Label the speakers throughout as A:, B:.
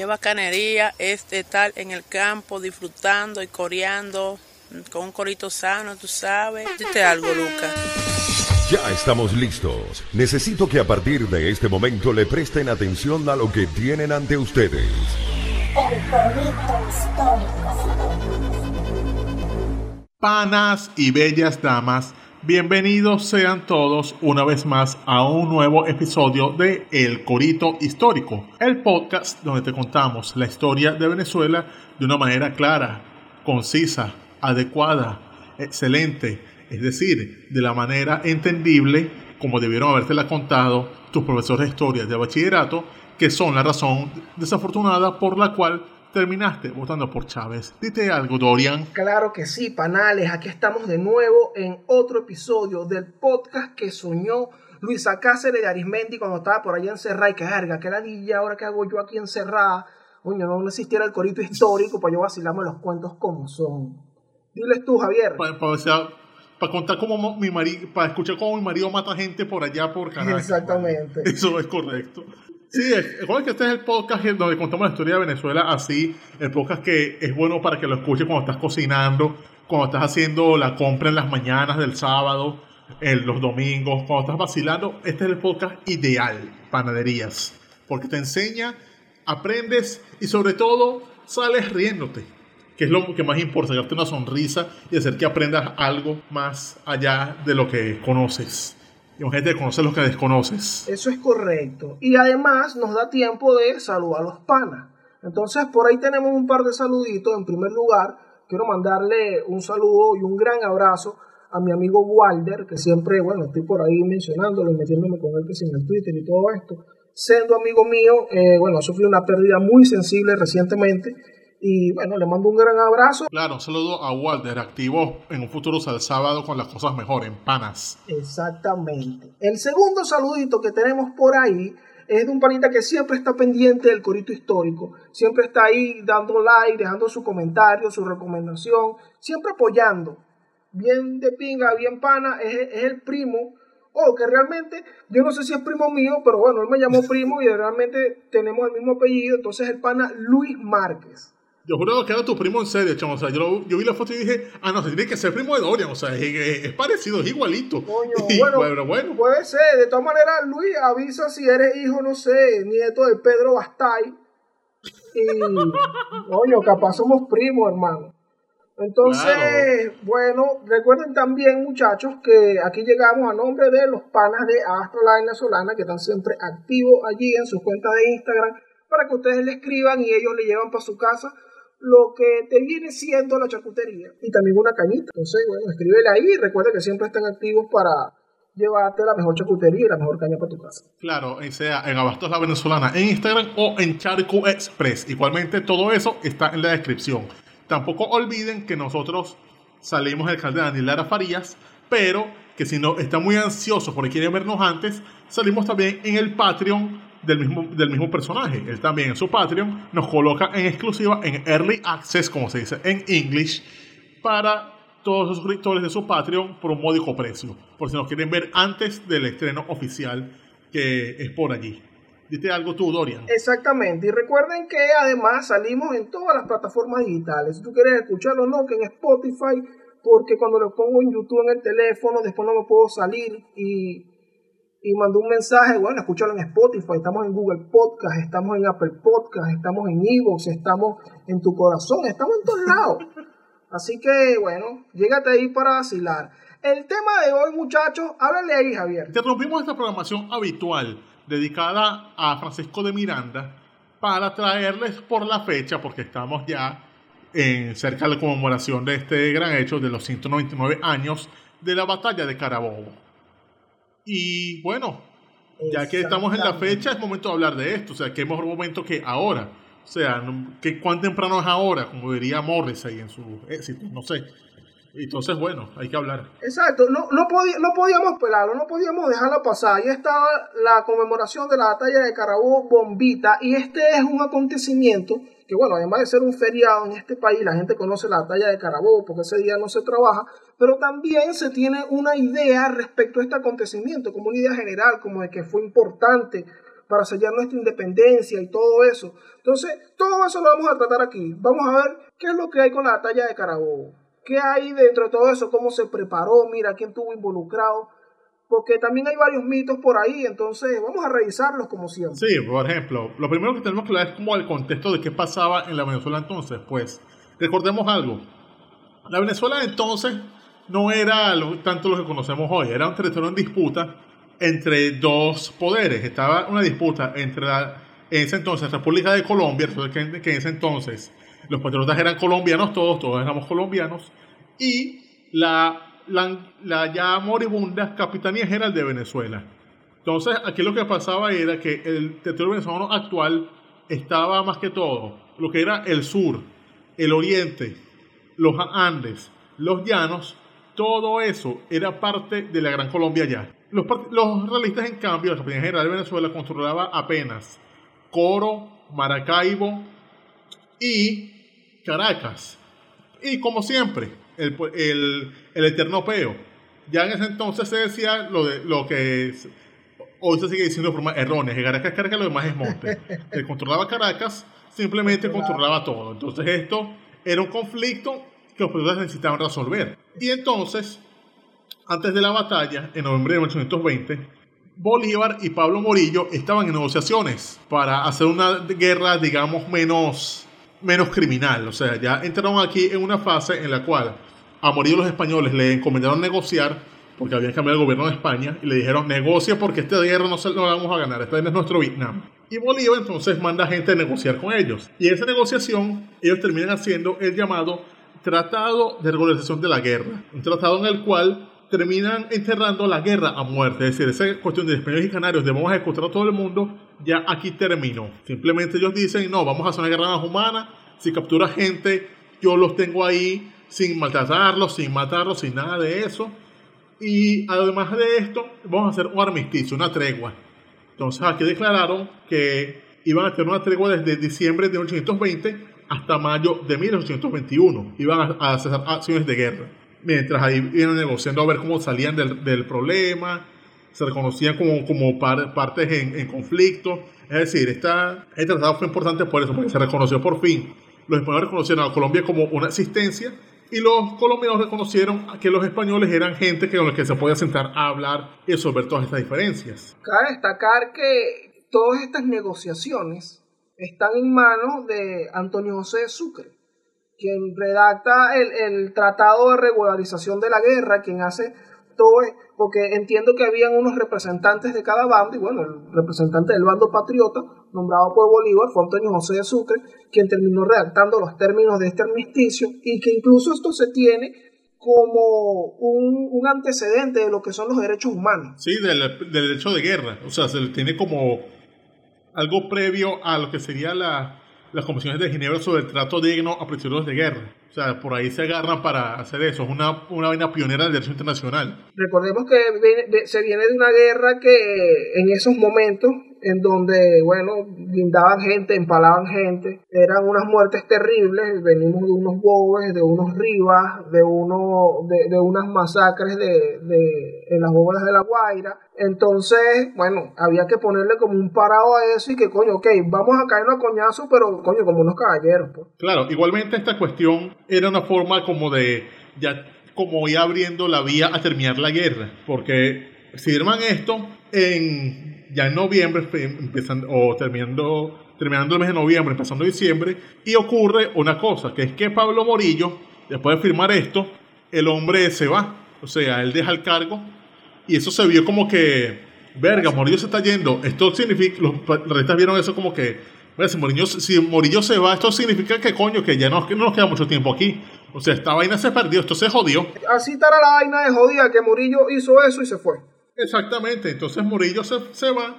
A: qué bacanería es estar en el campo disfrutando y coreando con un corito sano, tú sabes. Dite algo, Lucas.
B: Ya estamos listos. Necesito que a partir de este momento le presten atención a lo que tienen ante ustedes.
C: Panas y bellas damas, bienvenidos sean todos una vez más a un nuevo episodio de El Corito Histórico, el podcast donde te contamos la historia de Venezuela de una manera clara, concisa, adecuada, excelente, es decir, de la manera entendible como debieron habértela contado tus profesores de historia de bachillerato, que son la razón desafortunada por la cual terminaste votando por Chávez. Dite algo, Dorian.
D: Claro que sí, panales. Aquí estamos de nuevo en otro episodio del podcast que soñó Luisa Cáceres de Arismendi cuando estaba por allá encerrada. Y que verga, que ladilla, ahora que hago yo aquí encerrada. Coño, no, existiera el corito histórico para yo vacilarme los cuentos como son. Diles tú, Javier.
C: Para, contar cómo mi marido, para escuchar cómo mi marido mata gente por allá por Caracas.
D: Exactamente.
C: Eso es correcto. Sí, recuerden que este es el podcast donde contamos la historia de Venezuela así, el podcast que es bueno para que lo escuches cuando estás cocinando, cuando estás haciendo la compra en las mañanas del sábado, en los domingos, cuando estás vacilando, este es el podcast ideal, panaderías, porque te enseña, aprendes y sobre todo sales riéndote, que es lo que más importa, darte una sonrisa y hacer que aprendas algo más allá de lo que conoces y gente que conoce lo que desconoces.
D: Eso es correcto. Y además nos da tiempo de saludar a los panas. Entonces, por ahí tenemos un par de saluditos. En primer lugar, quiero mandarle un saludo y un gran abrazo a mi amigo Walder, que siempre, bueno, estoy por ahí mencionándolo y metiéndome con él que en el Twitter y todo esto. Siendo amigo mío, eh, bueno, sufrió una pérdida muy sensible recientemente y bueno, le mando un gran abrazo.
C: Claro, un saludo a Walter, activo en un futuro el sábado con las cosas mejor, en panas.
D: Exactamente. El segundo saludito que tenemos por ahí es de un panita que siempre está pendiente del corito histórico, siempre está ahí dando like, dejando su comentario, su recomendación, siempre apoyando. Bien de pinga, bien pana, es, es el primo o que realmente, yo no sé si es primo mío, pero bueno, él me llamó primo y realmente tenemos el mismo apellido, entonces el pana Luis Márquez.
C: Yo juro que era tu primo en serio, chamo. O sea, yo, yo vi la foto y dije, ah, no, se tiene que ser primo de Dorian. O sea, es, parecido, es igualito.
D: Coño, bueno, bueno, Puede ser. De todas maneras, Luis, avisa si eres hijo, no sé, nieto de Pedro Bastay. Y, coño, capaz somos primos, hermano. Entonces, bueno, recuerden también, muchachos, que aquí llegamos a nombre de los panas de Astroline Venezolana, que están siempre activos allí en sus cuentas de Instagram, para que ustedes le escriban y ellos le llevan para su casa lo que te viene siendo la charcutería y también una cañita. Entonces, bueno, escríbele ahí y recuerda que siempre están activos para llevarte la mejor charcutería y la mejor caña para tu casa.
C: Claro, sea en Abastos La Venezolana en Instagram o en Charco Express. Igualmente, todo eso está en la descripción. Tampoco olviden que nosotros salimos del canal de Daniela Farías, pero que si no están muy ansiosos porque quieren vernos antes, salimos también en el Patreon del mismo, del mismo personaje. Él también en su Patreon nos coloca en exclusiva, en Early Access, como se dice en English, para todos los suscriptores de su Patreon por un módico precio. Por si nos quieren ver antes del estreno oficial que es por allí. Dite algo tú, Dorian.
D: Exactamente. Y recuerden que además salimos en todas las plataformas digitales. Si tú quieres escucharlo, no, que en Spotify, porque cuando lo pongo en YouTube en el teléfono, después no me puedo salir y y mandó un mensaje, bueno, escúchalo en Spotify, estamos en Google Podcast, estamos en Apple Podcast, estamos en Evox, estamos en tu corazón, estamos en todos lados. Así que, bueno, llégate ahí para vacilar. El tema de hoy, muchachos, háblale ahí, Javier.
C: Interrumpimos esta programación habitual dedicada a Francisco de Miranda para traerles por la fecha, porque estamos ya en cerca de la conmemoración de este gran hecho de los 199 años de la batalla de Carabobo. Y bueno, ya que estamos en la fecha, es momento de hablar de esto. O sea, qué mejor momento que ahora. O sea, que cuán temprano es ahora, como diría Morris ahí en su éxito, no sé. Entonces, bueno, hay que hablar.
D: Exacto, no, no, no podíamos pelarlo, no podíamos dejarlo pasar. Ahí estaba la conmemoración de la batalla de Carabobo Bombita y este es un acontecimiento que, bueno, además de ser un feriado en este país, la gente conoce la batalla de Carabobo porque ese día no se trabaja, pero también se tiene una idea respecto a este acontecimiento, como una idea general, como de que fue importante, para sellar nuestra independencia y todo eso. Entonces, todo eso lo vamos a tratar aquí. Vamos a ver qué es lo que hay con la batalla de Carabobo. ¿Qué hay dentro de todo eso? ¿Cómo se preparó? Mira, quién estuvo involucrado. Porque también hay varios mitos por ahí, entonces vamos a revisarlos como siempre.
C: Sí, por ejemplo, lo primero que tenemos que ver es como el contexto de qué pasaba en la Venezuela entonces. Pues, recordemos algo. La Venezuela entonces no era tanto lo que conocemos hoy, era un territorio en disputa entre dos poderes. Estaba una disputa entre la, en ese entonces República de Colombia, que en ese entonces los patriotas eran colombianos todos, todos éramos colombianos, y la, la, ya moribunda Capitanía General de Venezuela. Entonces, aquí lo que pasaba era que el territorio venezolano actual estaba más que todo lo que era el sur, el oriente, los Andes, los llanos, todo eso era parte de la Gran Colombia ya. Los, los realistas, en cambio, la Capitanía General de Venezuela controlaba apenas Coro, Maracaibo y Caracas. Y como siempre, el, el, el eterno peo. Ya en ese entonces se decía lo, de, lo que hoy se sigue diciendo de forma errónea, que Caracas, Caracas, lo demás es monte. El controlaba Caracas, simplemente controlaba todo. Entonces esto era un conflicto que los patriotas necesitaban resolver. Y entonces antes de la batalla, en noviembre de 1820, Bolívar y Pablo Morillo estaban en negociaciones para hacer una guerra, digamos, menos, menos criminal. O sea, ya entraron aquí en una fase en la cual a Morillo los españoles le encomendaron negociar, porque habían cambiado el gobierno de España, y le dijeron, negocia porque esta guerra no, se, no la vamos a ganar, esta es nuestro Vietnam. Y Bolívar entonces manda gente a negociar con ellos. Y en esa negociación, ellos terminan haciendo el llamado Tratado de Regularización de la Guerra. Un tratado en el cual terminan enterrando la guerra a muerte. Es decir, esa cuestión de españoles y canarios de vamos a ejecutar a todo el mundo, ya aquí terminó. Simplemente ellos dicen, no, vamos a hacer una guerra más humana. Si captura gente, yo los tengo ahí sin maltratarlos, sin matarlos, sin nada de eso. Y además de esto, vamos a hacer un armisticio, una tregua. Entonces aquí declararon que iban a tener una tregua desde diciembre de 1820 hasta mayo de 1821. Iban a hacer acciones de guerra mientras ahí vienen negociando a ver cómo salían del, del problema, se reconocían como, como partes en, en, conflicto. Es decir, esta, este tratado fue importante por eso, porque se reconoció por fin. Los españoles reconocieron a Colombia como una existencia y los colombianos reconocieron que los españoles eran gente con la que se podía sentar a hablar y resolver todas estas diferencias.
D: Cabe destacar que todas estas negociaciones están en manos de Antonio José Sucre quien redacta el, el, tratado de regularización de la guerra, quien hace todo, porque entiendo que habían unos representantes de cada bando, y bueno, el representante del bando patriota, nombrado por Bolívar, fue Antonio José de Sucre, quien terminó redactando los términos de este armisticio, y que incluso esto se tiene como un, un antecedente de lo que son los derechos humanos.
C: Sí, del, del derecho de guerra, o sea, se le tiene como algo previo a lo que sería la las comisiones de Ginebra sobre el trato digno a prisioneros de guerra. O sea, por ahí se agarran para hacer eso. Es una, una vaina pionera del derecho internacional.
D: Recordemos que se viene de una guerra que en esos momentos en donde, bueno, guindaban gente, empalaban gente, eran unas muertes terribles, venimos de unos bobes, de unos rivas, de, uno, de, unas masacres de, de, en las bóvedas de la Guaira, entonces, bueno, había que ponerle como un parado a eso y que, coño, ok, vamos a caer a coñazo, pero, coño, como unos caballeros, pues.
C: Claro, igualmente esta cuestión era una forma como de, ya, como ir abriendo la vía a terminar la guerra, porque si firman esto en ya en noviembre, empezando, o terminando, terminando el mes de noviembre, empezando diciembre, y ocurre una cosa, que es que Pablo Morillo, después de firmar esto, el hombre se va, o sea, él deja el cargo, y eso se vio como que, verga, Morillo se está yendo, esto significa, los realistas vieron eso como que, si Morillo, si Morillo se va, esto significa que coño, que ya no, no nos queda mucho tiempo aquí. O sea, esta vaina se perdió, esto se jodió.
D: Así estará la vaina de jodida que Morillo hizo eso y se fue.
C: Exactamente, entonces Morillo se, se, va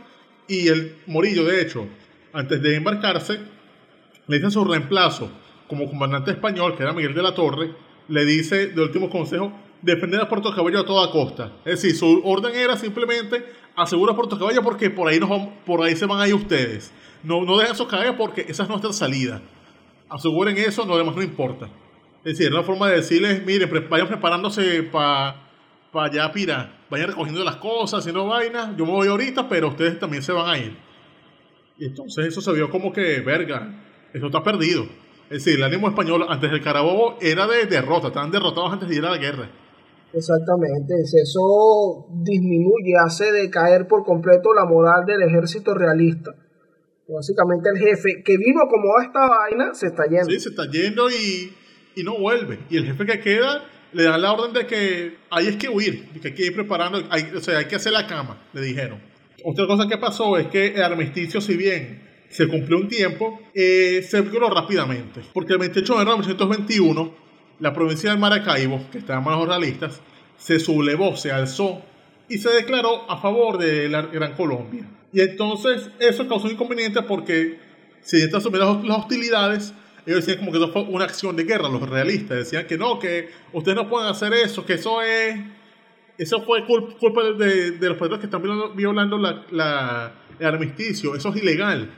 C: y el Morillo, de hecho, antes de embarcarse, le dice a su reemplazo como comandante español, que era Miguel de la Torre, le dice de último consejo, defender a Puerto Cabello a toda costa. Es decir, su orden era simplemente asegurar a Puerto Cabello porque por ahí, nos por ahí se van a ir ustedes. No, no dejen eso caer porque esa es nuestra salida. Aseguren eso, no demás no importa. Es decir, una forma de decirles, miren, vayan preparándose para para allá, pira, vayan recogiendo las cosas, haciendo vainas. Yo me voy ahorita, pero ustedes también se van a ir. Y entonces eso se vio como que, verga, eso está perdido. Es decir, el ánimo español antes del Carabobo era de derrota, estaban derrotados antes de ir a la guerra.
D: Exactamente, eso disminuye, hace decaer por completo la moral del ejército realista. Básicamente el jefe que vino como a esta vaina se está yendo.
C: Sí, se está yendo y, y no vuelve. Y el jefe que queda le dan la orden de que hay es que huir, que hay que ir preparando, hay, o sea, hay que hacer la cama, le dijeron. Otra cosa que pasó es que el armisticio, si bien se cumplió un tiempo, eh, se violó rápidamente. Porque el 28 de enero de 1921, la provincia de Maracaibo, que estaba en manos realistas, se sublevó, se alzó y se declaró a favor de la Gran Colombia. Y entonces eso causó un inconveniente porque si se asumieron las hostilidades, ellos decían como que eso fue una acción de guerra, los realistas decían que no, que ustedes no pueden hacer eso, que eso es eso fue culpa de, los patriotas que están violando la, el armisticio, eso es ilegal.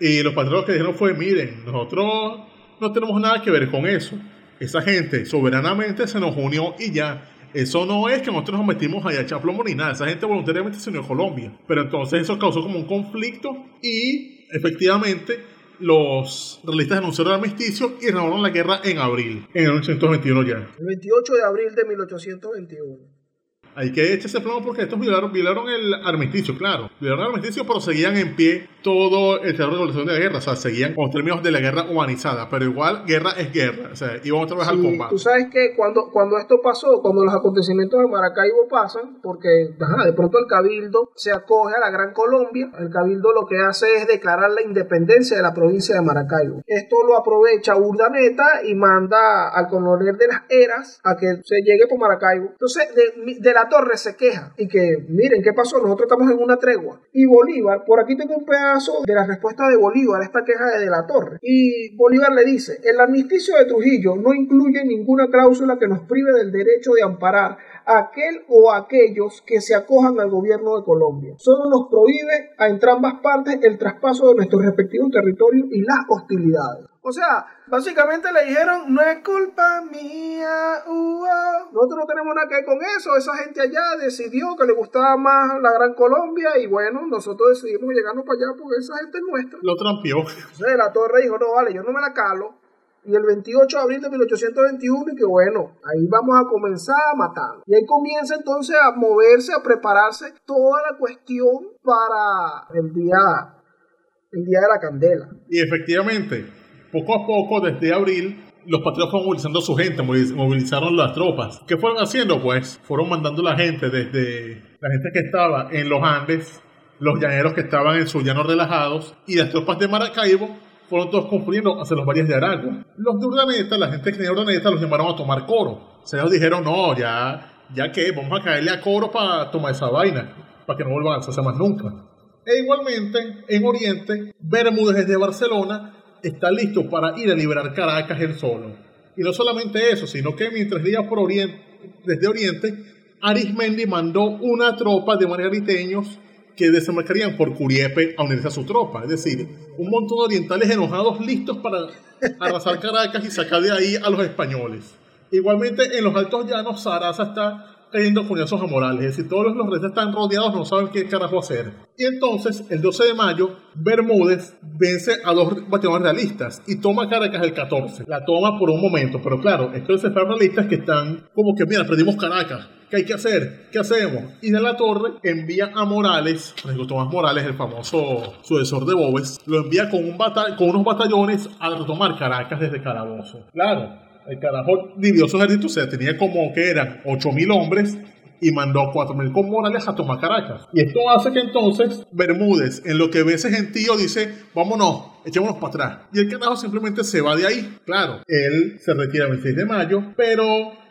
C: Y los patriotas que dijeron fue, miren, nosotros no tenemos nada que ver con eso. Esa gente soberanamente se nos unió y ya. Eso no es que nosotros nos metimos allá a echar plomo ni nada. Esa gente voluntariamente se unió a Colombia. Pero entonces eso causó como un conflicto y efectivamente los realistas denunciaron el armisticio y renovaron la guerra en abril, en el 1821 ya.
D: El 28 de abril de 1821.
C: Hay que echarse plomo porque estos violaron, violaron el armisticio, claro. Violaron el armisticio, pero seguían en pie todo el terror de revolución de la guerra. O sea, seguían con los términos de la guerra humanizada. Pero igual, guerra es guerra. O sea, íbamos otra vez al combate.
D: Tú sabes que cuando, cuando esto pasó, cuando los acontecimientos de Maracaibo pasan, porque de pronto el Cabildo se acoge a la Gran Colombia. El Cabildo lo que hace es declarar la independencia de la provincia de Maracaibo. Esto lo aprovecha Urdaneta y manda al coronel de las Eras a que se llegue por Maracaibo. Entonces, de, de la Torre se queja y que miren qué pasó, nosotros estamos en una tregua. Y Bolívar, por aquí tengo un pedazo de la respuesta de Bolívar a esta queja de, de la Torre. Y Bolívar le dice, el armisticio de Trujillo no incluye ninguna cláusula que nos prive del derecho de amparar a aquel o aquellos que se acojan al gobierno de Colombia. Solo nos prohíbe a entrambas partes el traspaso de nuestros respectivos territorios y las hostilidades. O sea, básicamente le dijeron, no es culpa mía, nosotros no tenemos nada que ver con eso, esa gente allá decidió que le gustaba más la Gran Colombia y bueno, nosotros decidimos llegarnos para allá porque esa gente es nuestra.
C: Lo trampió.
D: Entonces la torre dijo, no, vale, yo no me la calo. Y el 28 de abril de 1821, y que bueno, ahí vamos a comenzar a matar. Y ahí comienza entonces a moverse, a prepararse toda la cuestión para el día, el día de la candela.
C: Y efectivamente, poco a poco, desde abril, los patriotas fueron movilizando a su gente, movilizaron las tropas. ¿Qué fueron haciendo? Pues fueron mandando la gente desde la gente que estaba en los Andes, los llaneros que estaban en sus llanos relajados y las tropas de Maracaibo fueron todos confluyendo hacia los valles de Aragua. Los de Urdaneta, la gente que tenía Urdaneta, los llamaron a tomar coro. O sea, ellos dijeron, no, ya, ya que vamos a caerle a coro para tomar esa vaina, para que no vuelvan a hacerse más nunca. E igualmente, en Oriente, Bermúdez desde Barcelona está listo para ir a liberar Caracas él solo. Y no solamente eso, sino que mientras iba por Oriente, desde Oriente, Arismendi mandó una tropa de margariteños que desembarcarían por Curiepe a unirse a su tropa. Es decir, un montón de orientales enojados listos para arrasar Caracas y sacar de ahí a los españoles. Igualmente, en los Altos Llanos, Sarasa está cayendo furiosos a Morales. Es decir, todos los reyes están rodeados, no saben qué carajo hacer. Y entonces, el 12 de mayo, Bermúdez vence a dos batallones realistas y toma Caracas el 14. La toma por un momento, pero claro, estos realistas que están como que, mira, perdimos Caracas. ¿Qué hay que hacer? ¿Qué hacemos? Y de la torre envía a Morales, Tomás Morales, el famoso sucesor de Bobes, lo envía con, un con unos batallones a retomar Caracas desde Calabozo. Claro, el carajo dividió su ejército, o sea, tenía como que eran 8.000 hombres y mandó 4.000 con Morales a tomar Caracas. Y esto hace que entonces Bermúdez, en lo que ve ese gentío, dice, vámonos, echémonos para atrás. Y el carajo simplemente se va de ahí. Claro, él se retira el 26 de mayo, pero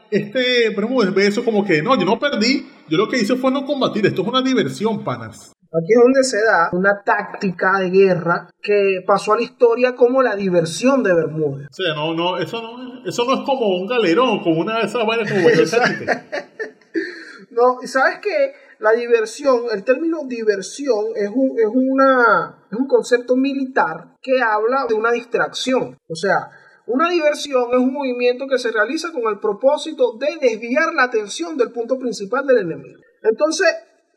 C: este Bermúdez ve eso como que, no, yo no perdí, yo lo que hice fue no combatir, esto es una diversión, panas.
D: Aquí es donde se da una táctica de guerra que pasó a la historia como la diversión de Bermúdez.
C: O sea, no, no, eso no, eso no es como un galerón, como una de esas vainas como
D: No, y sabes que la diversión, el término diversión es un, es, una, es un concepto militar que habla de una distracción. O sea, una diversión es un movimiento que se realiza con el propósito de desviar la atención del punto principal del enemigo. Entonces,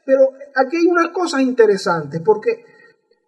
D: pero aquí hay unas cosas interesantes, porque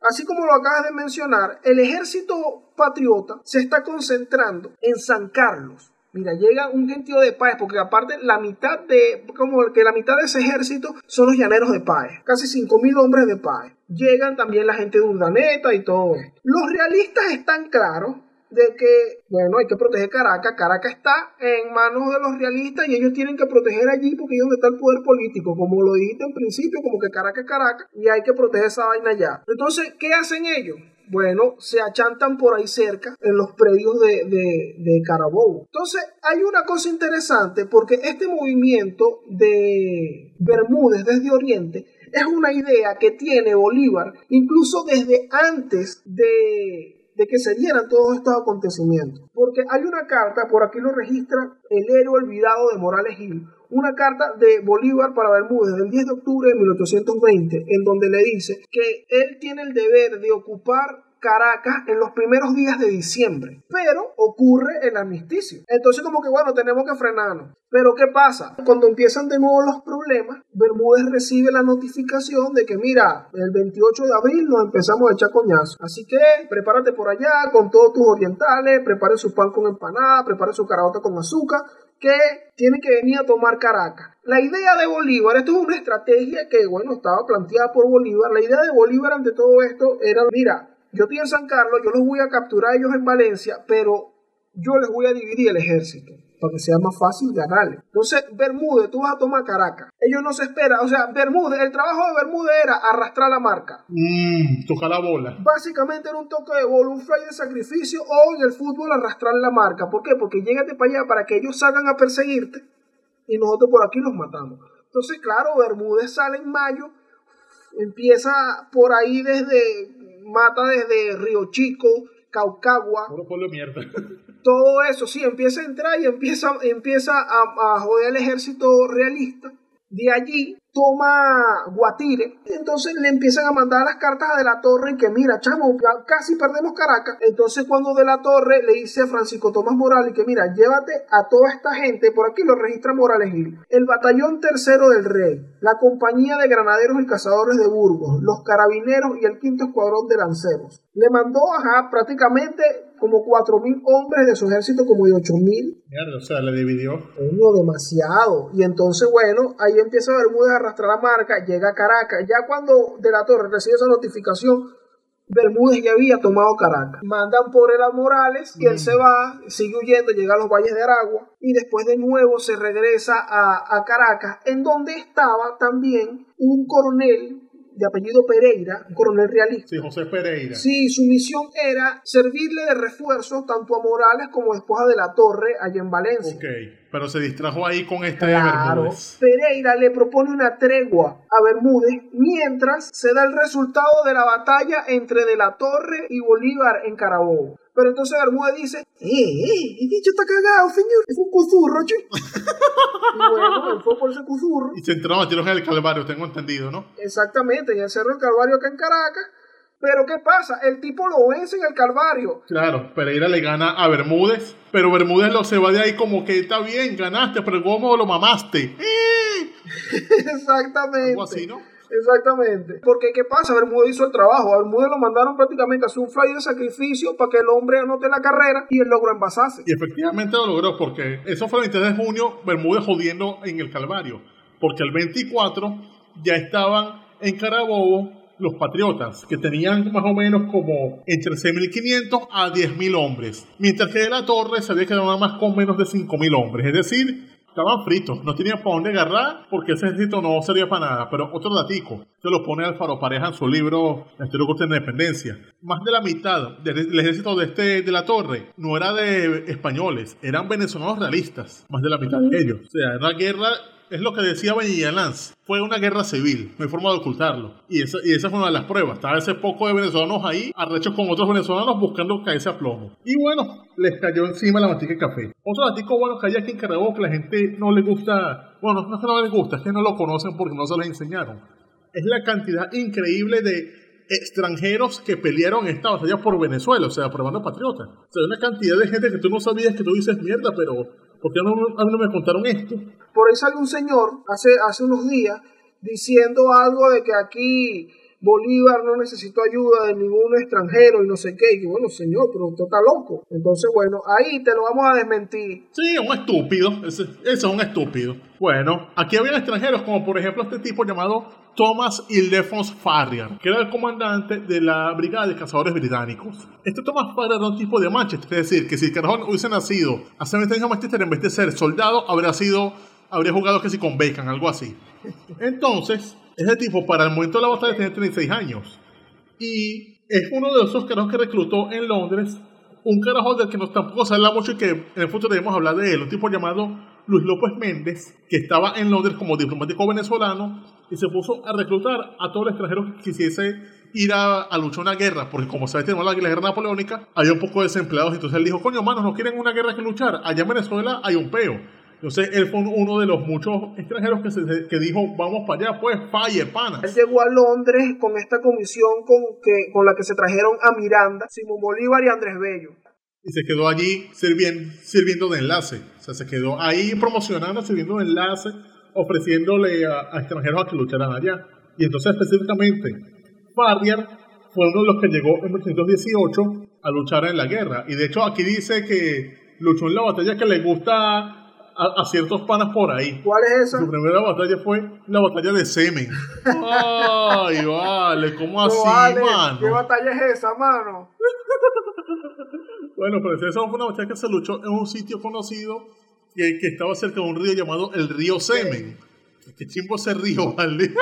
D: así como lo acabas de mencionar, el ejército patriota se está concentrando en San Carlos. Mira, llega un gentío de Páez, porque aparte la mitad de, como que la mitad de ese ejército son los llaneros de Páez, casi 5.000 hombres de Páez. Llegan también la gente de Urdaneta y todo esto. Los realistas están claros de que, bueno, hay que proteger Caracas. Caracas está en manos de los realistas y ellos tienen que proteger allí porque es donde está el poder político, como lo dijiste en principio, como que Caracas es Caracas y hay que proteger esa vaina allá. Entonces, ¿qué hacen ellos? Bueno, se achantan por ahí cerca, en los predios de, de, de Carabobo. Entonces, hay una cosa interesante porque este movimiento de Bermúdez desde Oriente es una idea que tiene Bolívar incluso desde antes de, de que se dieran todos estos acontecimientos. Porque hay una carta, por aquí lo registra el héroe olvidado de Morales Gil, una carta de Bolívar para Bermúdez del 10 de octubre de 1820, en donde le dice que él tiene el deber de ocupar Caracas en los primeros días de diciembre, pero ocurre el armisticio. Entonces como que bueno, tenemos que frenarnos. Pero ¿qué pasa? Cuando empiezan de nuevo los problemas, Bermúdez recibe la notificación de que mira, el 28 de abril nos empezamos a echar coñazo. Así que prepárate por allá con todos tus orientales, prepare su pan con empanada, prepare su carabota con azúcar, que tiene que venir a tomar Caracas. La idea de Bolívar, esto es una estrategia que, bueno, estaba planteada por Bolívar. La idea de Bolívar ante todo esto era, mira, yo estoy en San Carlos, yo los voy a capturar ellos en Valencia, pero yo les voy a dividir el ejército para que sea más fácil ganarle. Entonces, Bermúdez, tú vas a tomar Caracas. Ellos no se esperan, o sea, Bermúdez, el trabajo de Bermúdez era arrastrar la marca.
C: Mmm, tocar la bola.
D: Básicamente era un toque de bola, un fly de sacrificio o en el fútbol arrastrar la marca. ¿Por qué? Porque llégate para allá para que ellos salgan a perseguirte y nosotros por aquí los matamos. Entonces, claro, Bermúdez sale en mayo, empieza por ahí desde mata desde Río Chico, Caucagua.
C: mierda.
D: Todo eso, sí, empieza a entrar y empieza, empieza a, a joder al ejército realista. De allí toma Guatire, entonces le empiezan a mandar las cartas a De la Torre y que mira, chamo, casi perdemos Caracas. Entonces cuando De la Torre le dice a Francisco Tomás Morales que mira, llévate a toda esta gente, por aquí lo registra Morales Gil, el batallón tercero del rey, la compañía de granaderos y cazadores de Burgos, los carabineros y el quinto escuadrón de lanceros. Le mandó ajá, prácticamente como 4.000 hombres de su ejército, como de 8.000.
C: Mierda, o sea, le dividió.
D: Uno, demasiado. Y entonces, bueno, ahí empieza Bermúdez a arrastrar la marca, llega a Caracas. Ya cuando De la Torre recibe esa notificación, Bermúdez ya había tomado Caracas. Mandan por él a Morales y él se va, sigue huyendo, llega a los valles de Aragua y después de nuevo se regresa a, a Caracas, en donde estaba también un coronel de apellido Pereira, un coronel realista.
C: Sí, José Pereira.
D: Sí, su misión era servirle de refuerzo tanto a Morales como a Esposa de la Torre allá en Valencia.
C: Ok, pero se distrajo ahí con este
D: Claro,
C: Bermúdez.
D: Pereira le propone una tregua a Bermúdez mientras se da el resultado de la batalla entre De la Torre y Bolívar en Carabobo. Pero entonces Bermúdez dice, ¡eh, eh! El bicho está cagado, señor. Es un cuzurro, che. y bueno, él fue por ese cuzurro.
C: Y se entraron a tiros en el Calvario, tengo entendido, ¿no?
D: Exactamente, en el Cerro del Calvario acá en Caracas. Pero ¿qué pasa? El tipo lo vence en el Calvario.
C: Claro, Pereira le gana a Bermúdez, pero Bermúdez lo se va de ahí como que está bien, ganaste, pero ¿cómo lo mamaste?
D: Exactamente.
C: Algo así, ¿no?
D: Exactamente. Porque ¿qué pasa? Bermúdez hizo el trabajo. A Bermúdez lo mandaron prácticamente a hacer un fly de sacrificio para que el hombre anote la carrera y él logró envasarse.
C: Y efectivamente lo logró porque eso fue el 23 de junio, Bermúdez jodiendo en el Calvario. Porque el 24 ya estaban en Carabobo los patriotas, que tenían más o menos como entre 6.500 a 10.000 hombres. Mientras que de la torre se había quedado nada más con menos de 5.000 hombres. Es decir, estaban fritos, no tenían para dónde agarrar porque ese ejército no servía para nada. Pero otro datico, se lo pone Alfaro Pareja en su libro La historia corta de la independencia. Más de la mitad del, ejército de, este, de la torre no era de españoles, eran venezolanos realistas. Más de la mitad de ellos. O sea, era guerra es lo que decía Lanz. Fue una guerra civil, no hay forma de ocultarlo. Y esa, y esa fue una de las pruebas. Estaba ese poco de venezolanos ahí, arrechos con otros venezolanos buscando caerse a plomo. Y bueno, les cayó encima la manteca de café. Otro datico bueno que hay aquí en Carabobo que la gente no le gusta, bueno, no es que no les gusta, es que no lo conocen porque no se les enseñaron. Es la cantidad increíble de extranjeros que pelearon esta batalla por Venezuela, o sea, por bando patriota. O sea, una cantidad de gente que tú no sabías que tú dices mierda, pero ¿por qué no, a mí no me contaron esto?
D: Por ahí sale un señor hace, hace unos días diciendo algo de que aquí Bolívar no necesitó ayuda de ningún extranjero y no sé qué. Y bueno, señor, pero usted está loco. Entonces, bueno, ahí te lo vamos a desmentir.
C: Sí, un estúpido. Ese, ese es un estúpido. Bueno, aquí había extranjeros, como por ejemplo este tipo llamado Thomas Ildefonso Farrier, que era el comandante de la Brigada de Cazadores Británicos. Este Thomas Farrier era un tipo de Manchester, es decir, que si el Carajón hubiese nacido hace 20 años en Manchester, en vez de ser soldado, habría sido, habría jugado que si con Bacon, algo así. Entonces, ese tipo para el momento de la batalla tenía 36 años. Y es uno de esos carajos que reclutó en Londres un carajo del que nos tampoco se habla mucho y que en el futuro debemos hablar de él, un tipo llamado Luis López Méndez, que estaba en Londres como diplomático venezolano y se puso a reclutar a todo el extranjero que quisiese ir a, a luchar una guerra, porque como sabes, tenemos la, la guerra napoleónica, había un poco de desempleados, entonces él dijo, coño, manos, no quieren una guerra que luchar, allá en Venezuela hay un peo. Entonces él fue uno de los muchos extranjeros que, se, que dijo, vamos para allá, pues, falle, pana.
D: Él llegó a Londres con esta comisión con, que, con la que se trajeron a Miranda, Simón Bolívar y Andrés Bello.
C: Y se quedó allí sirviendo, sirviendo de enlace. O sea, se quedó ahí promocionando, sirviendo de enlace, ofreciéndole a, a extranjeros a que lucharan allá. Y entonces específicamente, Farrier fue uno de los que llegó en 1818 a luchar en la guerra. Y de hecho aquí dice que luchó en la batalla que le gusta a, a ciertos panas por ahí.
D: ¿Cuál es esa?
C: Su primera batalla fue la batalla de Semen. Ay, vale, ¿cómo así,
D: No vale,
C: mano?
D: ¿Qué batalla es esa, mano?
C: Bueno, pero esa fue una batalla que se luchó en un sitio conocido que, que estaba cerca de un río llamado el río Semen. Qué chimbo ese río, ¿vale?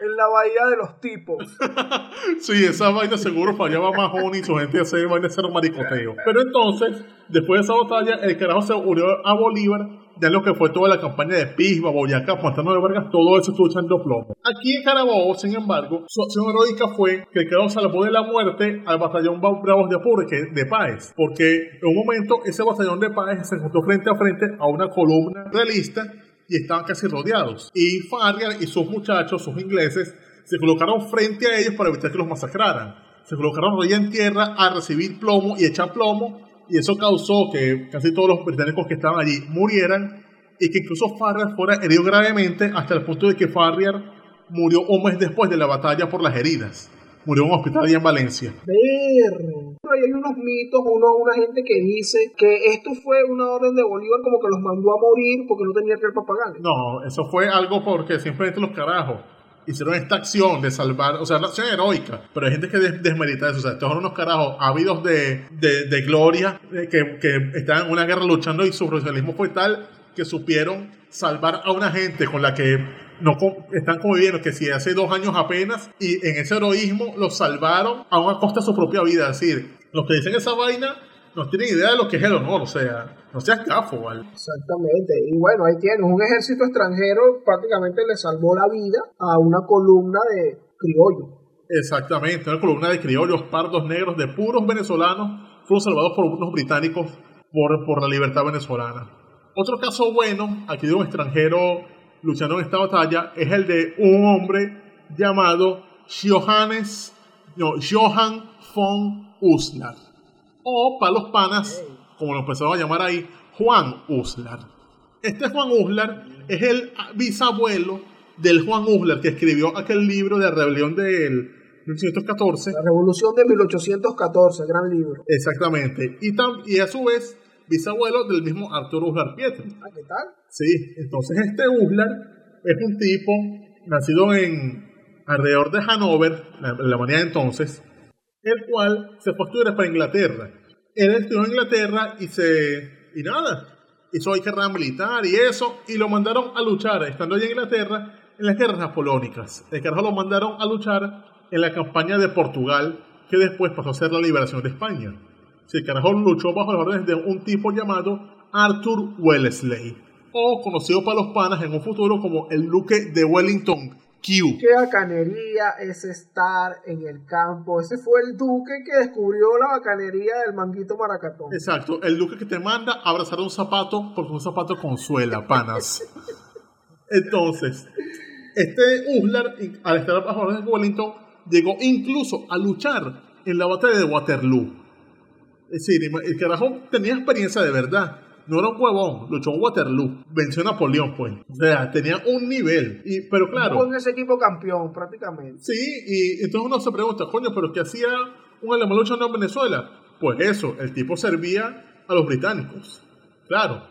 D: En la bahía de los tipos.
C: sí, esa vaina seguro fallaba Mahoney y su gente hacía vaina hacer maricoteo. Pero entonces, después de esa batalla, el carajo se unió a Bolívar, ya lo que fue toda la campaña de Pisba, Boyacá, Pantano de Vargas, todo eso estuvo echando plomo. Aquí en Carabobo, sin embargo, su acción heroica fue que carajo salvó de la muerte al batallón Bravos de Apure, que de Páez, porque en un momento ese batallón de Páez se encontró frente a frente a una columna realista y estaban casi rodeados. Y Farrier y sus muchachos, sus ingleses, se colocaron frente a ellos para evitar que los masacraran. Se colocaron rodillas en tierra a recibir plomo y echar plomo, y eso causó que casi todos los británicos que estaban allí murieran y que incluso Farrier fuera herido gravemente hasta el punto de que Farrier murió un mes después de la batalla por las heridas. Murió en un hospital allá en Valencia.
D: Ver. Hay unos mitos, uno, una gente que dice que esto fue una orden de Bolívar como que los mandó a morir porque no tenía que para pagarles.
C: No, eso fue algo porque simplemente los carajos hicieron esta acción de salvar, o sea, una acción heroica, pero hay gente que des- desmerita eso, o sea, estos son unos carajos ávidos de, de, de gloria, de que, que estaban en una guerra luchando y su profesionalismo fue tal que supieron salvar a una gente con la que no están conviviendo, que si hace dos años apenas, y en ese heroísmo los salvaron a una costa de su propia vida, es decir, los que dicen esa vaina no tienen idea de lo que es el honor, o sea, no seas gafo, ¿vale?
D: Exactamente. Y bueno, ahí tienes un ejército extranjero prácticamente le salvó la vida a una columna de criollos.
C: Exactamente, una columna de criollos, pardos, negros, de puros venezolanos, fueron salvados por unos británicos por, por la libertad venezolana. Otro caso bueno, aquí de un extranjero luchando en esta batalla, es el de un hombre llamado Johannes, no, Johann von Uslar, o para los panas, como lo empezaron a llamar ahí, Juan Uslar. Este Juan Uslar es el bisabuelo del Juan Uslar que escribió aquel libro de la rebelión del 1814.
D: La revolución de 1814, gran libro.
C: Exactamente. Y, y a su vez, bisabuelo del mismo Arturo Uslar Pietri.
D: Ah, ¿qué tal?
C: Sí, entonces este Uslar es un tipo nacido en alrededor de Hanover, la, la manera de entonces, el cual se fue para Inglaterra. Él estudió en Inglaterra y se y nada, hizo ahí carrera militar y eso, y lo mandaron a luchar, estando allá en Inglaterra, en las guerras napoleónicas. El carajo lo mandaron a luchar en la campaña de Portugal, que después pasó a ser la liberación de España. El carajo luchó bajo las órdenes de un tipo llamado Arthur Wellesley, o conocido para los panas en un futuro como el Duque de Wellington Q.
D: Qué bacanería es estar en el campo. Ese fue el duque que descubrió la bacanería del manguito maracatón.
C: Exacto, el duque que te manda a abrazar un zapato porque un zapato consuela, panas. Entonces, este Uslar, al estar bajo órdenes de Wellington, llegó incluso a luchar en la batalla de Waterloo. Es decir, el carajo tenía experiencia de verdad. No era un huevón, luchó en Waterloo, venció a Napoleón, pues. O sea, tenía un nivel. Y, pero claro.
D: Con ese equipo campeón, prácticamente.
C: Sí, y entonces uno se pregunta, coño, ¿pero qué hacía un alemán luchando en Venezuela? Pues eso, el tipo servía a los británicos. Claro,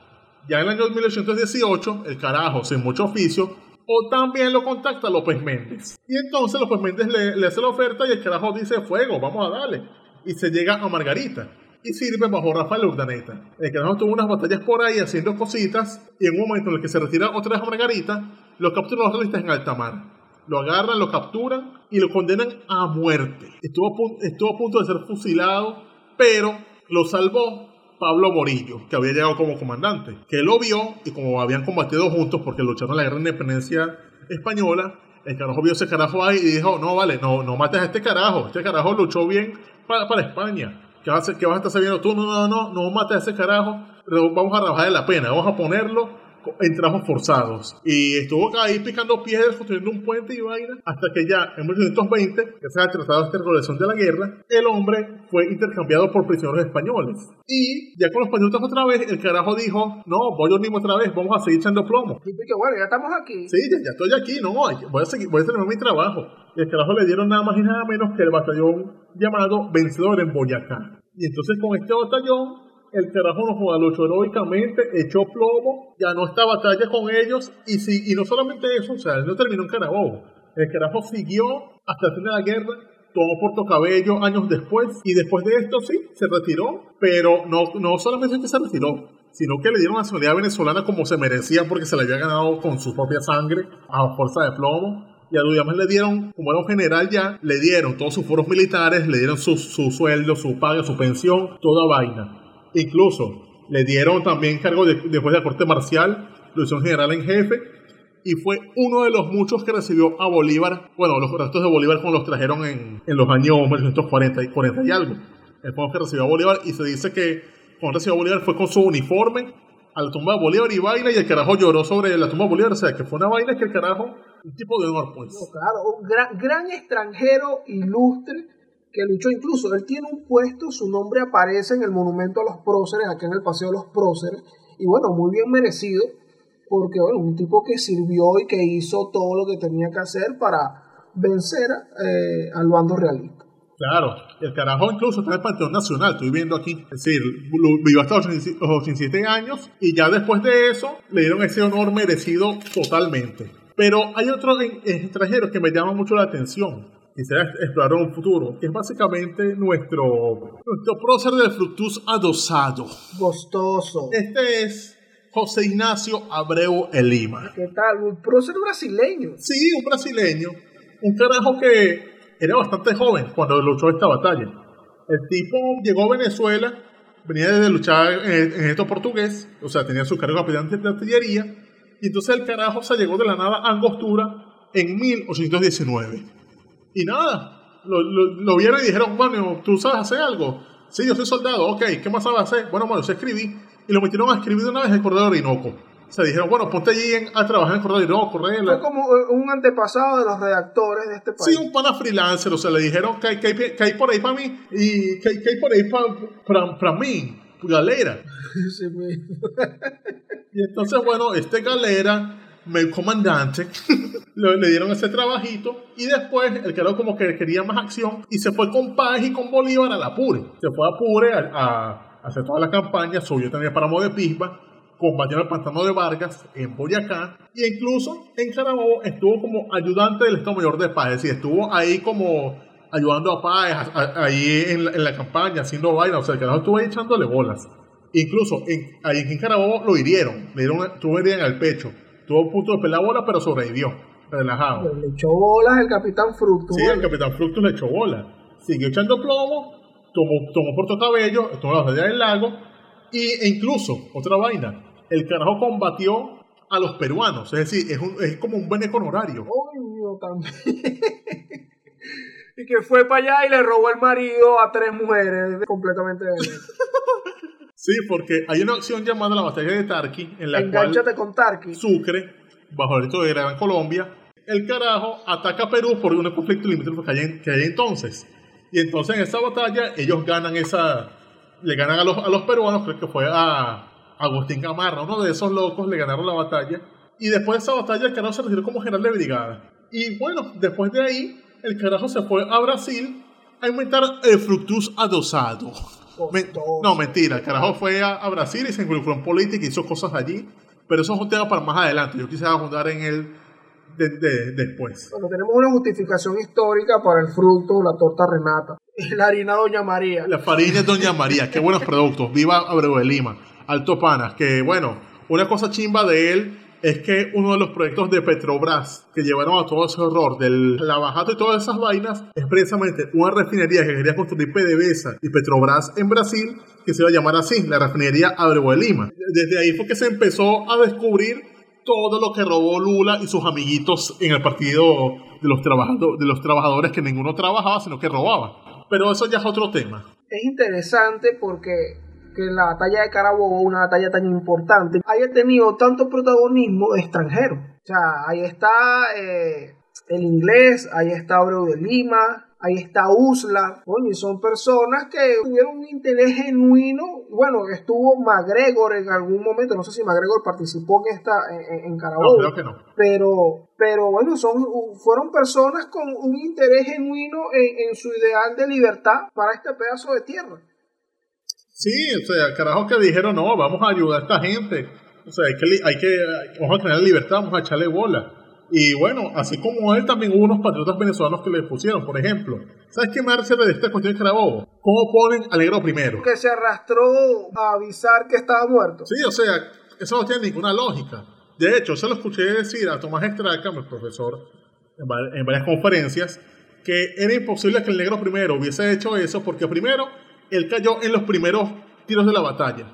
C: ya en el año 1818, el carajo, sin mucho oficio, o también lo contacta López Méndez. Y entonces López Méndez le, le hace la oferta y el carajo dice, fuego, vamos a darle. Y se llega a Margarita y sirve bajo Rafael Urdaneta. El carajo tuvo unas batallas por ahí haciendo cositas y en un momento en el que se retira otra vez a Margarita, lo capturan los realistas en alta mar. Lo agarran, lo capturan y lo condenan a muerte. Estuvo a, punto, estuvo a punto de ser fusilado, pero lo salvó Pablo Morillo, que había llegado como comandante, que lo vio y como habían combatido juntos porque lucharon en la guerra de independencia española, el carajo vio ese carajo ahí y dijo, no, vale, no, no mates a este carajo, este carajo luchó bien para, para España. ¿Qué vas, a, ¿Qué vas a estar sabiendo tú? No, no, no, no mates a ese carajo, vamos a trabajar de la pena, vamos a ponerlo en trabajos forzados. Y estuvo ahí picando piedras, construyendo un puente y vaina, hasta que ya en 1820, que se ha tratado esta regulación de la guerra, el hombre fue intercambiado por prisioneros españoles. Y ya con los españoles otra vez, el carajo dijo, no, voy a unirme otra vez, vamos a seguir echando plomo.
D: Y que bueno, ya estamos aquí.
C: Sí, ya, ya estoy aquí, no, voy a seguir, voy a terminar mi trabajo. Y el carajo le dieron nada más y nada menos que el batallón llamado Vencedor en Boyacá. Y entonces con este batallón el carajo no jugó luchó heroicamente, echó plomo, ganó esta batalla con ellos y, sí, y no solamente eso, o sea, él no terminó en Carabobo. El carajo siguió hasta el fin de la guerra, tomó Puerto Cabello años después y después de esto sí, se retiró, pero no, no solamente que se retiró, sino que le dieron nacionalidad venezolana como se merecía porque se la había ganado con su propia sangre a fuerza de plomo. Y a le dieron, como era un general ya, le dieron todos sus foros militares, le dieron su, su sueldo, su paga, su pensión, toda vaina. Incluso le dieron también cargo de, después de la corte marcial, lo general en jefe, y fue uno de los muchos que recibió a Bolívar. Bueno, los restos de Bolívar cuando los trajeron en, en los años 1940 y, 40 y algo. El que recibió a Bolívar y se dice que cuando recibió a Bolívar fue con su uniforme a la tumba de Bolívar y vaina y el carajo lloró sobre la tumba de Bolívar. O sea, que fue una vaina que el carajo, un tipo de honor, pues.
D: No, claro, un gran, gran extranjero ilustre que luchó incluso, él tiene un puesto, su nombre aparece en el monumento a los próceres, aquí en el Paseo de los Próceres, y bueno, muy bien merecido, porque bueno, un tipo que sirvió y que hizo todo lo que tenía que hacer para vencer eh, al bando realista.
C: Claro, el carajo incluso está en el Panteón Nacional, estoy viendo aquí. Es decir, vivió hasta los 87 años y ya después de eso le dieron ese honor merecido totalmente. Pero hay otros extranjeros que me llaman mucho la atención quisiera explorar un futuro, que es básicamente nuestro, nuestro prócer del fructus adosado.
D: Gostoso.
C: Este es José Ignacio Abreu Elima.
D: ¿Qué tal? Un prócer brasileño.
C: Sí, un brasileño. Un carajo que era bastante joven cuando luchó esta batalla. El tipo llegó a Venezuela, venía de luchar en, en esto portugués, o sea, tenía su cargo capitán de artillería, y entonces el carajo se llegó de la nada a Angostura en 1819. Y nada, lo, lo, lo, vieron y dijeron, bueno, ¿tú sabes hacer algo? Sí, yo soy soldado, ok, ¿qué más sabes hacer? Bueno, bueno, se escribí. Y lo metieron a escribir de una vez el corredor de Orinoco. Se dijeron, bueno, ponte allí en, a trabajar en el corredor de Orinoco.
D: Fue como un antepasado de los redactores de este país.
C: Sí, un pana freelancer, o sea, le dijeron que hay, por ahí para mí y que hay, por ahí para, para, para mí, galera. Y entonces, bueno, este galera el comandante, le dieron ese trabajito y después el carajo como que quería más acción y se fue con Páez y con Bolívar a la Apure. Se fue a Apure a, a, hacer toda la campaña, subió también para de Pisba, combatió el pantano de Vargas en Boyacá e incluso en Carabobo estuvo como ayudante del Estado Mayor de Páez, es decir, estuvo ahí como ayudando a Páez ahí en la, en la, campaña, haciendo vaina, o sea, el carajo estuvo ahí echándole bolas. Incluso en, ahí en Carabobo lo hirieron, le dieron, tuvo herida en el pecho Tuvo punto de pelar bola, pero sobrevivió. Relajado.
D: Le echó bolas el Capitán Fructus.
C: Sí, el Capitán Fructus le echó bolas. Siguió echando plomo, tomó, tomó Puerto Cabello, estuvo en la del lago. Y, e incluso, otra vaina, el carajo combatió a los peruanos. Es decir, es, un, es como un buen honorario.
D: Coño, también. y que fue para allá y le robó el marido a tres mujeres completamente
C: Sí, porque hay una acción llamada la batalla de Tarqui, en la
D: Engánchate
C: cual
D: con Tarqui.
C: Sucre, bajo el resto de Gran Colombia, el carajo ataca a Perú por un conflicto limítrofe que hay, que hay entonces. Y entonces en esa batalla ellos ganan esa, le ganan a los, a los peruanos, creo que fue a, Agustín Gamarra, uno de esos locos, le ganaron la batalla. Y después de esa batalla, el carajo se retiró como general de brigada. Y bueno, después de ahí, el carajo se fue a Brasil a inventar el fructus adosado. No, mentira, el carajo fue a, Brasil y se involucró en política y hizo cosas allí. Pero eso es un tema para más adelante. Yo quisiera abundar en él de, después.
D: Bueno, tenemos una justificación histórica para el fruto, la torta Renata. La harina Doña María.
C: La farina Doña María, qué buenos productos. Viva Abreu de Lima. Alto Panas, que bueno, una cosa chimba de él es que uno de los proyectos de Petrobras que llevaron a todo ese horror del lavajato y todas esas vainas es precisamente una refinería que quería construir PDVSA y Petrobras en Brasil que se iba a llamar así, la refinería Abreu de Lima. Desde ahí fue que se empezó a descubrir todo lo que robó Lula y sus amiguitos en el partido de los, de los trabajadores que ninguno trabajaba, sino que robaba. Pero eso ya es otro tema.
D: Es interesante porque que la batalla de Carabobo, una batalla tan importante, haya tenido tanto protagonismo extranjero. O sea, ahí está eh, el inglés, ahí está Abreu de Lima, ahí está Usla, y son personas que tuvieron un interés genuino. Bueno, estuvo McGregor en algún momento, no sé si McGregor participó en esta en, Carabobo.
C: No, creo que no.
D: Pero, pero bueno, son, fueron personas con un interés genuino en, en su ideal de libertad para este pedazo de tierra.
C: Sí, o sea, carajo que dijeron, no, vamos a ayudar a esta gente. O sea, hay que, hay que, vamos a tener libertad, vamos a echarle bola. Y bueno, así como él, también hubo unos patriotas venezolanos que le pusieron, por ejemplo. ¿Sabes qué me hace de esta cuestión de Carabobo? ¿Cómo ponen Alegro primero?
D: Que se arrastró a avisar que estaba muerto.
C: Sí, o sea, eso no tiene ninguna lógica. De hecho, se lo escuché decir a Tomás Estraca, mi profesor, en varias conferencias, que era imposible que el negro primero hubiese hecho eso porque primero él cayó en los primeros tiros de la batalla.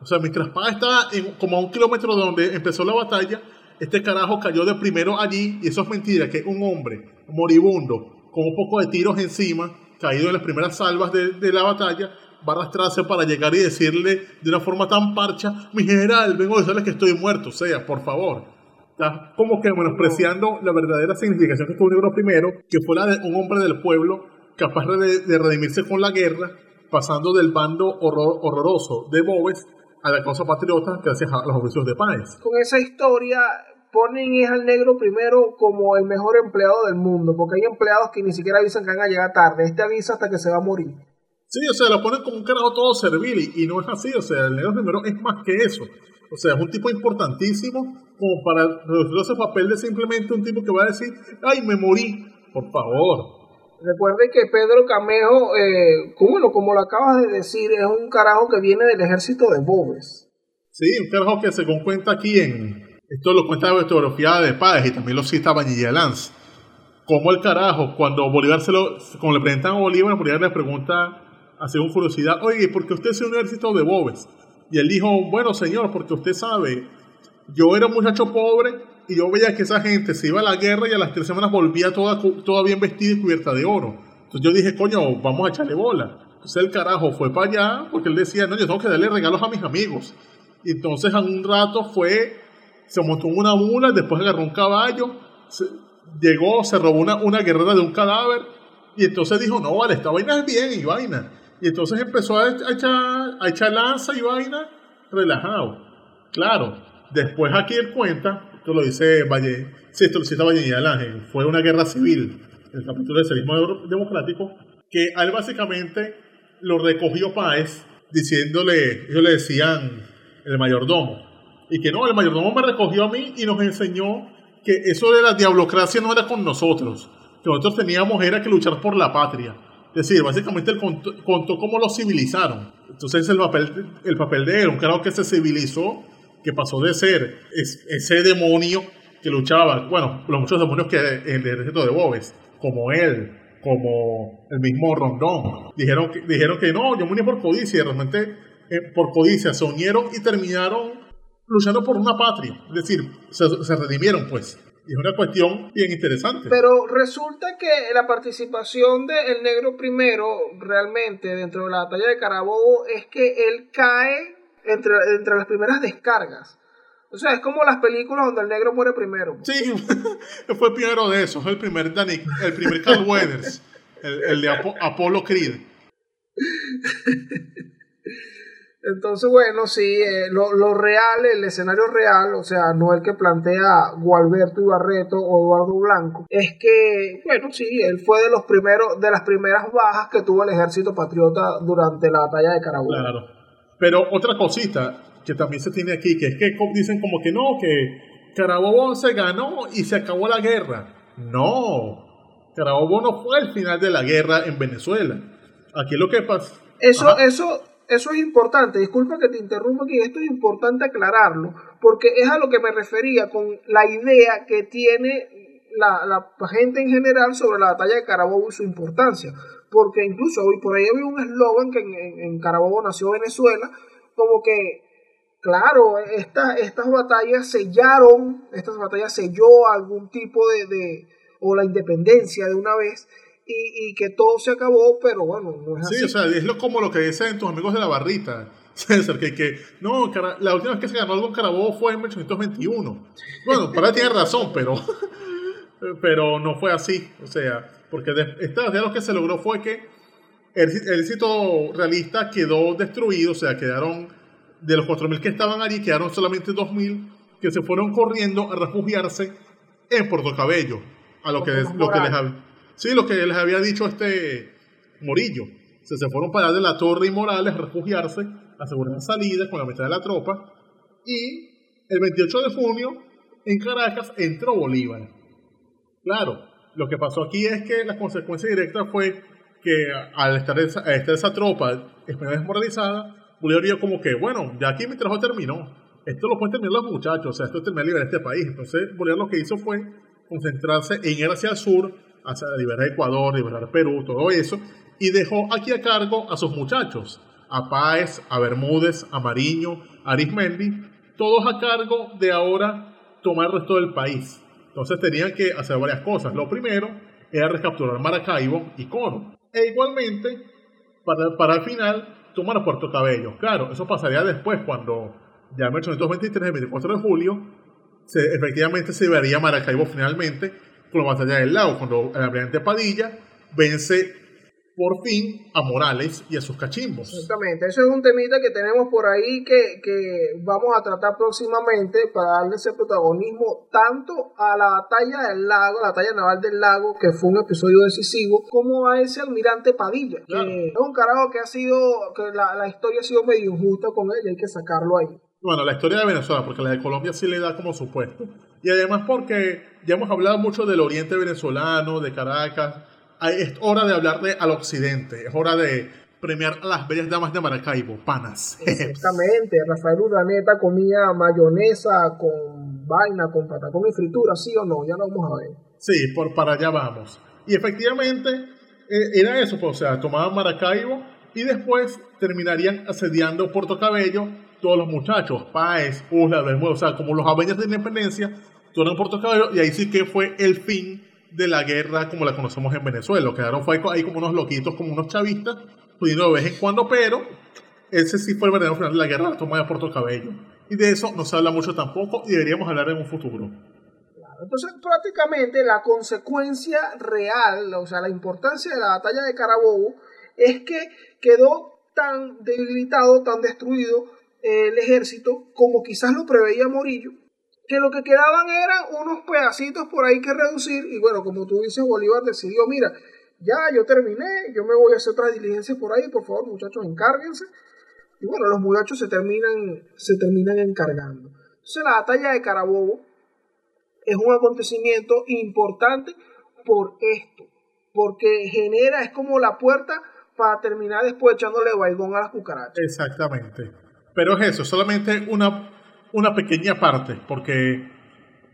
C: O sea, mientras Paz estaba en, como a un kilómetro de donde empezó la batalla, este carajo cayó de primero allí, y eso es mentira, que un hombre moribundo, con un poco de tiros encima, caído en las primeras salvas de, de la batalla, va a arrastrarse para llegar y decirle de una forma tan parcha, mi general, vengo a decirle que estoy muerto, o sea, por favor. Está como que menospreciando la verdadera significación que tuvo Negro primero, que fue la de un hombre del pueblo capaz de, de redimirse con la guerra pasando del bando horroroso de Bobes a la causa patriota gracias a los oficios de Páez.
D: Con esa historia ponen al negro primero como el mejor empleado del mundo, porque hay empleados que ni siquiera avisan que van a llegar tarde, este avisa hasta que se va a morir.
C: Sí, o sea, lo ponen como un carajo todo servil y, no es así, o sea, el negro primero es más que eso. O sea, es un tipo importantísimo como para reducir ese papel de simplemente un tipo que va a decir, ay, me morí, por favor.
D: Recuerde que Pedro Camejo, eh, como, como lo acabas de decir, es un carajo que viene del ejército de Bobes.
C: Sí, un carajo que según cuenta aquí en... Esto lo cuenta la autografía de Páez y también lo cita Vanilla Lanz. Como el carajo, cuando Bolívar se lo... Cuando le presentan a Bolívar, Bolívar le pregunta, hace un curiosidad, oye, ¿por qué usted es un ejército de Bobes? Y él dijo, bueno señor, porque usted sabe, yo era muchacho pobre y yo veía que esa gente se iba a la guerra y a las tres semanas volvía toda, bien vestida y cubierta de oro. Entonces yo dije, coño, vamos a echarle bola. Entonces el carajo fue para allá porque él decía, no, yo tengo que darle regalos a mis amigos. Y entonces a un rato fue, se montó en una mula, después agarró un caballo, llegó, se robó una, una guerrera de un cadáver y entonces dijo, no, vale, esta vaina es bien y vaina. Y entonces empezó a echar, a echar lanza y vaina relajado. Claro, después aquí él cuenta esto lo dice Valle, sí, esto lo cita Valle y Ángel, fue una guerra civil, el capítulo del socialismo democrático, que a él básicamente lo recogió Páez diciéndole, ellos le decían el mayordomo, y que no, el mayordomo me recogió a mí y nos enseñó que eso de la diablocracia no era con nosotros, que nosotros teníamos era que luchar por la patria. Es decir, básicamente él contó, cómo lo civilizaron. Entonces el papel, el papel de él, un carajo que se civilizó que pasó de ser ese demonio que luchaba, bueno, los muchos demonios que el ejército de Bobes, como él, como el mismo Rondón, dijeron que, dijeron que no, yo murió por codicia, y realmente eh, por codicia se unieron y terminaron luchando por una patria, es decir, se, redimieron pues. Y es una cuestión bien interesante.
D: Pero resulta que la participación del negro primero realmente dentro de la batalla de Carabobo es que él cae entre, entre las primeras descargas. O sea, es como las películas donde el negro muere primero.
C: Sí, fue primero de esos, el primer Danny, el primer Carl Weathers, el, el de Apollo Creed.
D: Entonces, bueno, sí, eh, lo, lo, real, el escenario real, o sea, no el que plantea Gualberto Ibarreto o Eduardo Blanco, es que, bueno, sí, él fue de los primeros, de las primeras bajas que tuvo el ejército patriota durante la batalla de Carabobo.
C: Claro. Pero otra cosita que también se tiene aquí, que es que dicen como que no, que Carabobo se ganó y se acabó la guerra. No, Carabobo no fue el final de la guerra en Venezuela. Aquí lo que pasa...
D: Eso, eso, eso es importante, disculpa que te interrumpa aquí, esto es importante aclararlo, porque es a lo que me refería con la idea que tiene la, la gente en general sobre la batalla de Carabobo y su importancia, porque incluso hoy por ahí había un eslogan que en, Carabobo nació Venezuela, como que, claro, estas batallas sellaron, estas batallas selló algún tipo de, de o la independencia de una vez, y, que todo se acabó, pero bueno, no es así.
C: Sí, o sea, es lo, como lo que dicen tus amigos de la barrita. César, que, que no, la última vez que se ganó algo en Carabobo fue en 1821. Bueno, para tiene razón, pero, pero no fue así. O sea, porque de, esta lo que se logró fue que el, el éxito realista quedó destruido, o sea, quedaron de los 4.000 que estaban allí, quedaron solamente 2.000 que se fueron corriendo a refugiarse en Puerto Cabello, a lo que, lo que les Sí, lo que les había dicho este Morillo. Se, se fueron para de la Torre y Morales a refugiarse, asegurar salida con la mitad de la tropa. Y el 28 de junio, en Caracas, entró Bolívar. Claro, lo que pasó aquí es que la consecuencia directa fue que al estar esa, esa tropa desmoralizada, Bolívar vio como que, bueno, ya aquí mi trabajo terminó. Esto lo pueden terminar los muchachos, o sea, esto termina liberar este país. Entonces, Bolívar lo que hizo fue concentrarse en ir hacia el sur hacia liberar Ecuador, liberar Perú, todo eso, y dejó aquí a cargo a sus muchachos, a Páez, a Bermúdez, a Mariño, a Arismendi, todos a cargo de ahora tomar el resto del país. Entonces tenían que hacer varias cosas. Lo primero era recapturar Maracaibo y Coro. E igualmente, para, para el final, tomar Puerto Cabello. Claro, eso pasaría después, cuando ya en 1823, el 24 de julio, se, efectivamente se vería Maracaibo finalmente con la batalla del lago, cuando el almirante Padilla vence por fin a Morales y a sus cachimbos.
D: Exactamente, eso es un temita que tenemos por ahí que, que vamos a tratar próximamente para darle ese protagonismo tanto a la batalla del lago, la batalla naval del lago, que fue un episodio decisivo, como a ese almirante Padilla, que es un carajo que ha sido, que la, la historia ha sido medio injusta con él y hay que sacarlo ahí.
C: Bueno, la historia de Venezuela, porque la de Colombia sí le da como supuesto. Y además porque ya hemos hablado mucho del oriente venezolano, de Caracas. Es hora de hablar de al occidente, es hora de premiar a las bellas damas de Maracaibo, panas.
D: Exactamente, Rafael Urdaneta comía mayonesa con vaina, con patacón y fritura, ¿sí o no? Ya lo vamos a ver.
C: Sí, por para allá vamos. Y efectivamente eh, era eso, pues, o sea, tomaban Maracaibo y después terminarían asediando Puerto Cabello todos los muchachos, Páez, Usla, o sea, como los Avengers de Independencia, en Puerto Cabello, y ahí sí que fue el fin de la guerra como la conocemos en Venezuela. Quedaron fue ahí como unos loquitos, como unos chavistas, pudiendo de vez en cuando, pero ese sí fue el verdadero final de la guerra, la toma de Puerto Cabello. Y de eso no se habla mucho tampoco y deberíamos hablar en un futuro.
D: Entonces, prácticamente la consecuencia real, o sea, la importancia de la batalla de Carabobo, es que quedó tan debilitado, tan destruido el ejército, como quizás lo preveía Morillo, que lo que quedaban eran unos pedacitos por ahí que reducir, y bueno, como tú dices, Bolívar decidió, mira, ya yo terminé, yo me voy a hacer otras diligencias por ahí, por favor, muchachos, encárguense. Y bueno, los muchachos se terminan, se terminan encargando. Entonces la batalla de Carabobo es un acontecimiento importante por esto, porque genera, es como la puerta para terminar después echándole baigón a las cucarachas.
C: Exactamente. Pero es eso, solamente una, una pequeña parte, porque,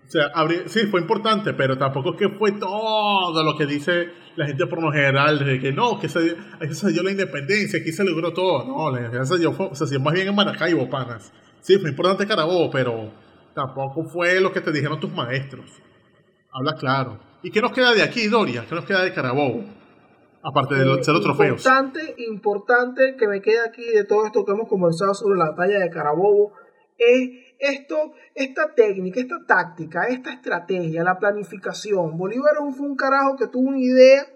C: o sea, sí, fue importante, pero tampoco es que fue todo lo que dice la gente por lo general, de que no, que se, se dio la independencia, aquí se logró todo. No, la independencia se dio, se dio más bien en Maracaibo, panas. Sí, fue importante Carabobo, pero tampoco fue lo que te dijeron tus maestros. Habla claro. ¿Y qué nos queda de aquí, Doria? ¿Qué nos queda de Carabobo? Aparte de ser los trofeos.
D: Importante, importante que me quede aquí de todo esto que hemos conversado sobre la batalla de Carabobo es esto, esta técnica, esta táctica, esta estrategia, la planificación. Bolívar fue un carajo que tuvo una idea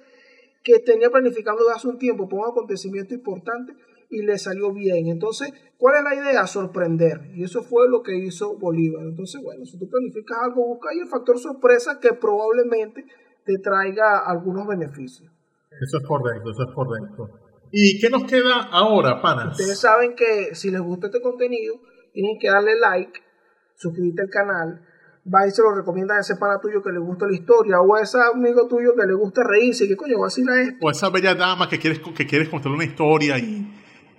D: que tenía planificando desde hace un tiempo por un acontecimiento importante y le salió bien. Entonces, ¿cuál es la idea? Sorprender. Y eso fue lo que hizo Bolívar. Entonces, bueno, si tú planificas algo, busca ahí el factor sorpresa que probablemente te traiga algunos beneficios.
C: Eso es correcto, eso es correcto. ¿Y qué nos queda ahora, panas?
D: Ustedes saben que si les gusta este contenido, tienen que darle like, suscribirte al canal, va y se lo recomienda a ese pana tuyo que le gusta la historia, o a ese amigo tuyo que le gusta reírse, que coño, vacila esto.
C: O esa bella dama que quieres, que quieres contar una historia y,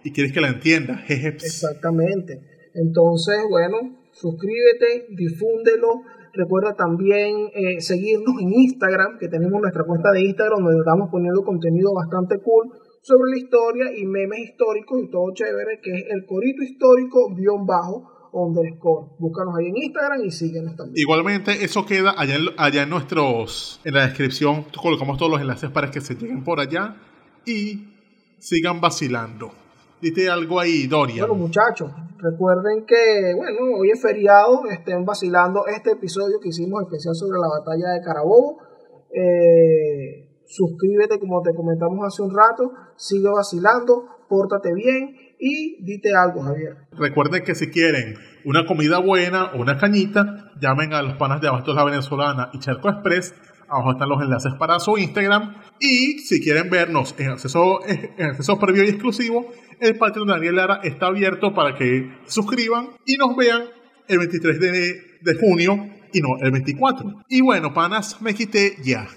C: y quieres que la entienda.
D: Exactamente. Entonces, bueno, suscríbete, difúndelo. Recuerda también eh, seguirnos en Instagram, que tenemos nuestra cuenta de Instagram donde estamos poniendo contenido bastante cool sobre la historia y memes históricos y todo chévere, que es el corito histórico guion bajo underscore. Búscanos ahí en Instagram y síguenos también.
C: Igualmente, eso queda allá en, allá en nuestros, en la descripción, colocamos todos los enlaces para que se lleguen por allá y sigan vacilando. Dite algo ahí, Dorian.
D: Bueno, muchachos, recuerden que, bueno, hoy es feriado, estén vacilando este episodio que hicimos especial sobre la batalla de Carabobo. Eh, suscríbete como te comentamos hace un rato, sigue vacilando, pórtate bien y dite algo, Javier.
C: Recuerden que si quieren una comida buena o una cañita, llamen a los panas de Abastos La Venezolana y Charco Express. Abajo están los enlaces para su Instagram. Y si quieren vernos en acceso, en acceso previo y exclusivo, el Patreon de Daniel Lara está abierto para que suscriban y nos vean el 23 de, de junio y no el 24. Y bueno, panas, me quité ya.